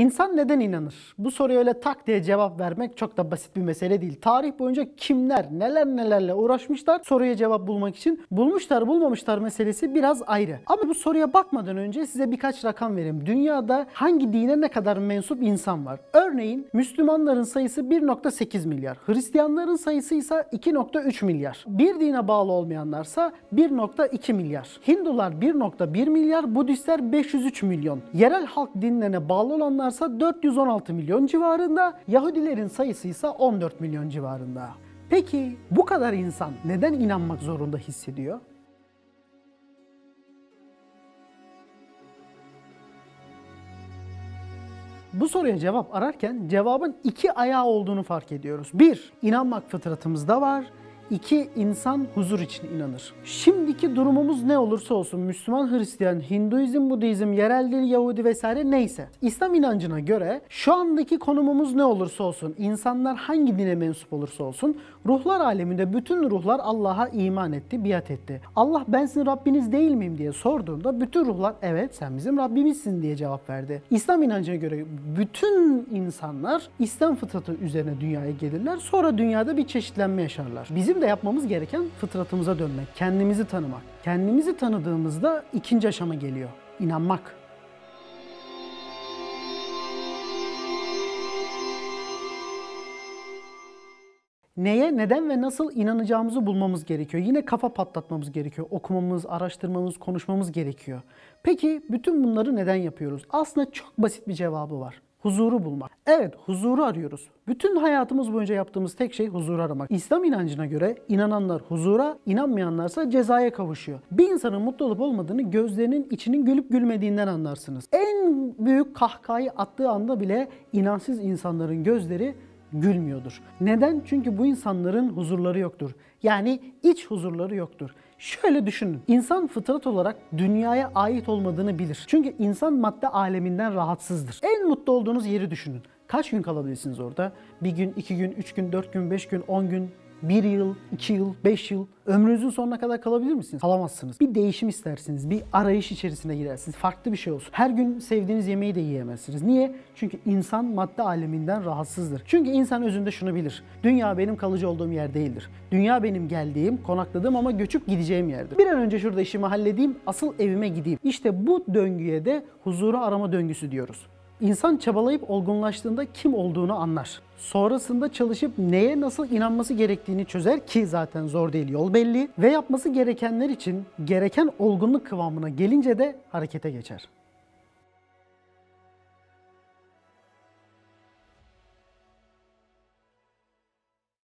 İnsan neden inanır? Bu soruya öyle tak diye cevap vermek çok da basit bir mesele değil. Tarih boyunca kimler neler nelerle uğraşmışlar soruya cevap bulmak için. Bulmuşlar bulmamışlar meselesi biraz ayrı. Ama bu soruya bakmadan önce size birkaç rakam vereyim. Dünyada hangi dine ne kadar mensup insan var? Örneğin Müslümanların sayısı 1.8 milyar. Hristiyanların sayısı ise 2.3 milyar. Bir dine bağlı olmayanlarsa 1.2 milyar. Hindular 1.1 milyar, Budistler 503 milyon. Yerel halk dinlerine bağlı olanlarsa 416 milyon civarında, Yahudilerin sayısı ise 14 milyon civarında. Peki bu kadar insan neden inanmak zorunda hissediyor? Bu soruya cevap ararken cevabın iki ayağı olduğunu fark ediyoruz. Bir, inanmak fıtratımızda var. İki, insan huzur için inanır. Şimdiki durumumuz ne olursa olsun Müslüman, Hristiyan, Hinduizm, Budizm, yerel dil, Yahudi vesaire neyse. İslam inancına göre şu andaki konumumuz ne olursa olsun, insanlar hangi dine mensup olursa olsun, ruhlar aleminde bütün ruhlar Allah'a iman etti, biat etti. Allah ben sizin Rabbiniz değil miyim diye sorduğunda bütün ruhlar evet sen bizim Rabbimizsin diye cevap verdi. İslam inancına göre bütün insanlar İslam fıtratı üzerine dünyaya gelirler. Sonra dünyada bir çeşitlenme yaşarlar. Bizim de yapmamız gereken fıtratımıza dönmek, kendimizi tanımak. Kendimizi tanıdığımızda ikinci aşama geliyor. İnanmak. neye, neden ve nasıl inanacağımızı bulmamız gerekiyor. Yine kafa patlatmamız gerekiyor. Okumamız, araştırmamız, konuşmamız gerekiyor. Peki bütün bunları neden yapıyoruz? Aslında çok basit bir cevabı var. Huzuru bulmak. Evet, huzuru arıyoruz. Bütün hayatımız boyunca yaptığımız tek şey huzuru aramak. İslam inancına göre inananlar huzura, inanmayanlarsa cezaya kavuşuyor. Bir insanın mutlu olup olmadığını gözlerinin içinin gülüp gülmediğinden anlarsınız. En büyük kahkahayı attığı anda bile inansız insanların gözleri gülmüyordur. Neden? Çünkü bu insanların huzurları yoktur. Yani iç huzurları yoktur. Şöyle düşünün. İnsan fıtrat olarak dünyaya ait olmadığını bilir. Çünkü insan madde aleminden rahatsızdır. En mutlu olduğunuz yeri düşünün. Kaç gün kalabilirsiniz orada? Bir gün, iki gün, üç gün, dört gün, beş gün, on gün, bir yıl, iki yıl, beş yıl ömrünüzün sonuna kadar kalabilir misiniz? Kalamazsınız. Bir değişim istersiniz. Bir arayış içerisine girersiniz. Farklı bir şey olsun. Her gün sevdiğiniz yemeği de yiyemezsiniz. Niye? Çünkü insan madde aleminden rahatsızdır. Çünkü insan özünde şunu bilir. Dünya benim kalıcı olduğum yer değildir. Dünya benim geldiğim, konakladığım ama göçüp gideceğim yerdir. Bir an önce şurada işimi halledeyim, asıl evime gideyim. İşte bu döngüye de huzuru arama döngüsü diyoruz. İnsan çabalayıp olgunlaştığında kim olduğunu anlar. Sonrasında çalışıp neye nasıl inanması gerektiğini çözer ki zaten zor değil yol belli ve yapması gerekenler için gereken olgunluk kıvamına gelince de harekete geçer.